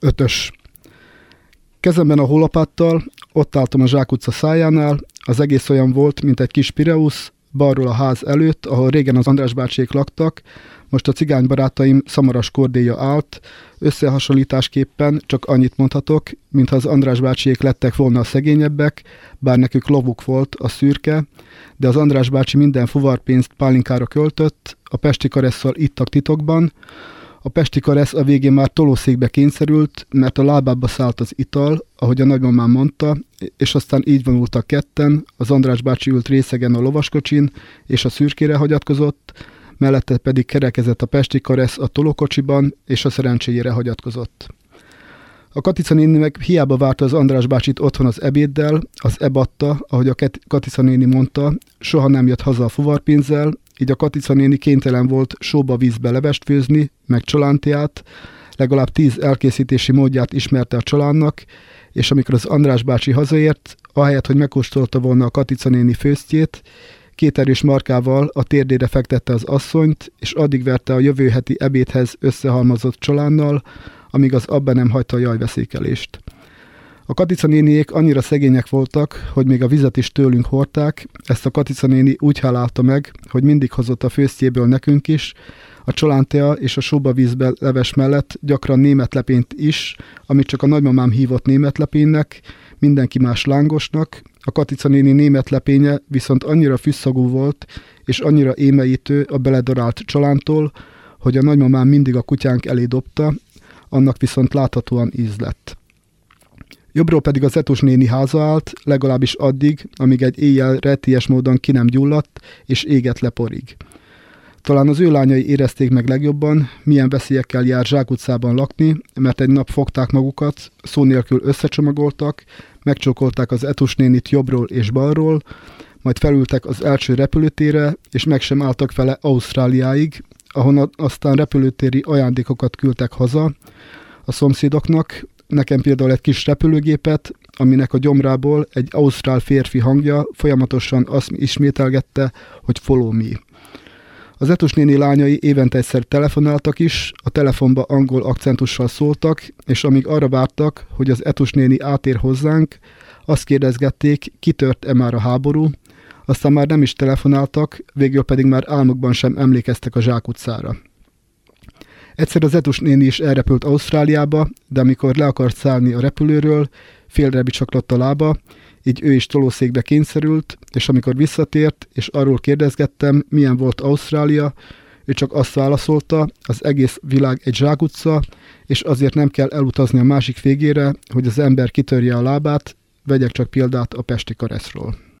Ötös. Kezemben a holapáttal, ott álltam a utca szájánál, az egész olyan volt, mint egy kis Pireusz, balról a ház előtt, ahol régen az András bácsék laktak, most a cigány barátaim szamaras kordéja állt, összehasonlításképpen csak annyit mondhatok, mintha az András bácsiék lettek volna a szegényebbek, bár nekük lovuk volt, a szürke, de az András bácsi minden fuvarpénzt pálinkára költött, a pesti karesszal ittak titokban, a Pesti Karesz a végén már tolószékbe kényszerült, mert a lábába szállt az ital, ahogy a nagymamám mondta, és aztán így vonultak ketten, az András bácsi ült részegen a lovaskocsin, és a szürkére hagyatkozott, mellette pedig kerekezett a Pesti Karesz a tolókocsiban, és a szerencséjére hagyatkozott. A Katica néni meg hiába várta az András bácsit otthon az ebéddel, az ebatta, ahogy a Katica néni mondta, soha nem jött haza a fuvarpénzzel, így a Katica néni kénytelen volt sóba vízbe levest főzni, meg csalántiát, legalább tíz elkészítési módját ismerte a csalánnak, és amikor az András bácsi hazaért, ahelyett, hogy megkóstolta volna a Katica néni főztjét, két erős markával a térdére fektette az asszonyt, és addig verte a jövő heti ebédhez összehalmozott csalánnal, amíg az abba nem hagyta a jajveszékelést. A Katica néniék annyira szegények voltak, hogy még a vizet is tőlünk hordták, ezt a Katica néni úgy hálálta meg, hogy mindig hozott a főztjéből nekünk is, a csalántea és a sóba vízbe leves mellett gyakran német lepényt is, amit csak a nagymamám hívott német lepénynek, mindenki más lángosnak, a Katica néni német lepénye viszont annyira füsszagú volt, és annyira émeítő a beledarált csalántól, hogy a nagymamám mindig a kutyánk elé dobta, annak viszont láthatóan íz lett. Jobbról pedig az Etos néni háza állt, legalábbis addig, amíg egy éjjel retties módon ki nem gyulladt, és égett leporig. Talán az ő lányai érezték meg legjobban, milyen veszélyekkel jár zsákutcában lakni, mert egy nap fogták magukat, szó nélkül összecsomagoltak, megcsókolták az Etus nénit jobbról és balról, majd felültek az első repülőtére, és meg sem álltak vele Ausztráliáig, ahonnan aztán repülőtéri ajándékokat küldtek haza a szomszédoknak, nekem például egy kis repülőgépet, aminek a gyomrából egy ausztrál férfi hangja folyamatosan azt ismételgette, hogy follow me. Az Etus néni lányai évente egyszer telefonáltak is, a telefonba angol akcentussal szóltak, és amíg arra vártak, hogy az Etus néni átér hozzánk, azt kérdezgették, kitört-e már a háború, aztán már nem is telefonáltak, végül pedig már álmukban sem emlékeztek a zsákutcára. Egyszer az Etus néni is elrepült Ausztráliába, de amikor le akart szállni a repülőről, félre bicsaklott a lába, így ő is tolószékbe kényszerült, és amikor visszatért, és arról kérdezgettem, milyen volt Ausztrália, ő csak azt válaszolta, az egész világ egy zsákutca, és azért nem kell elutazni a másik végére, hogy az ember kitörje a lábát, vegyek csak példát a Pesti Kareszról.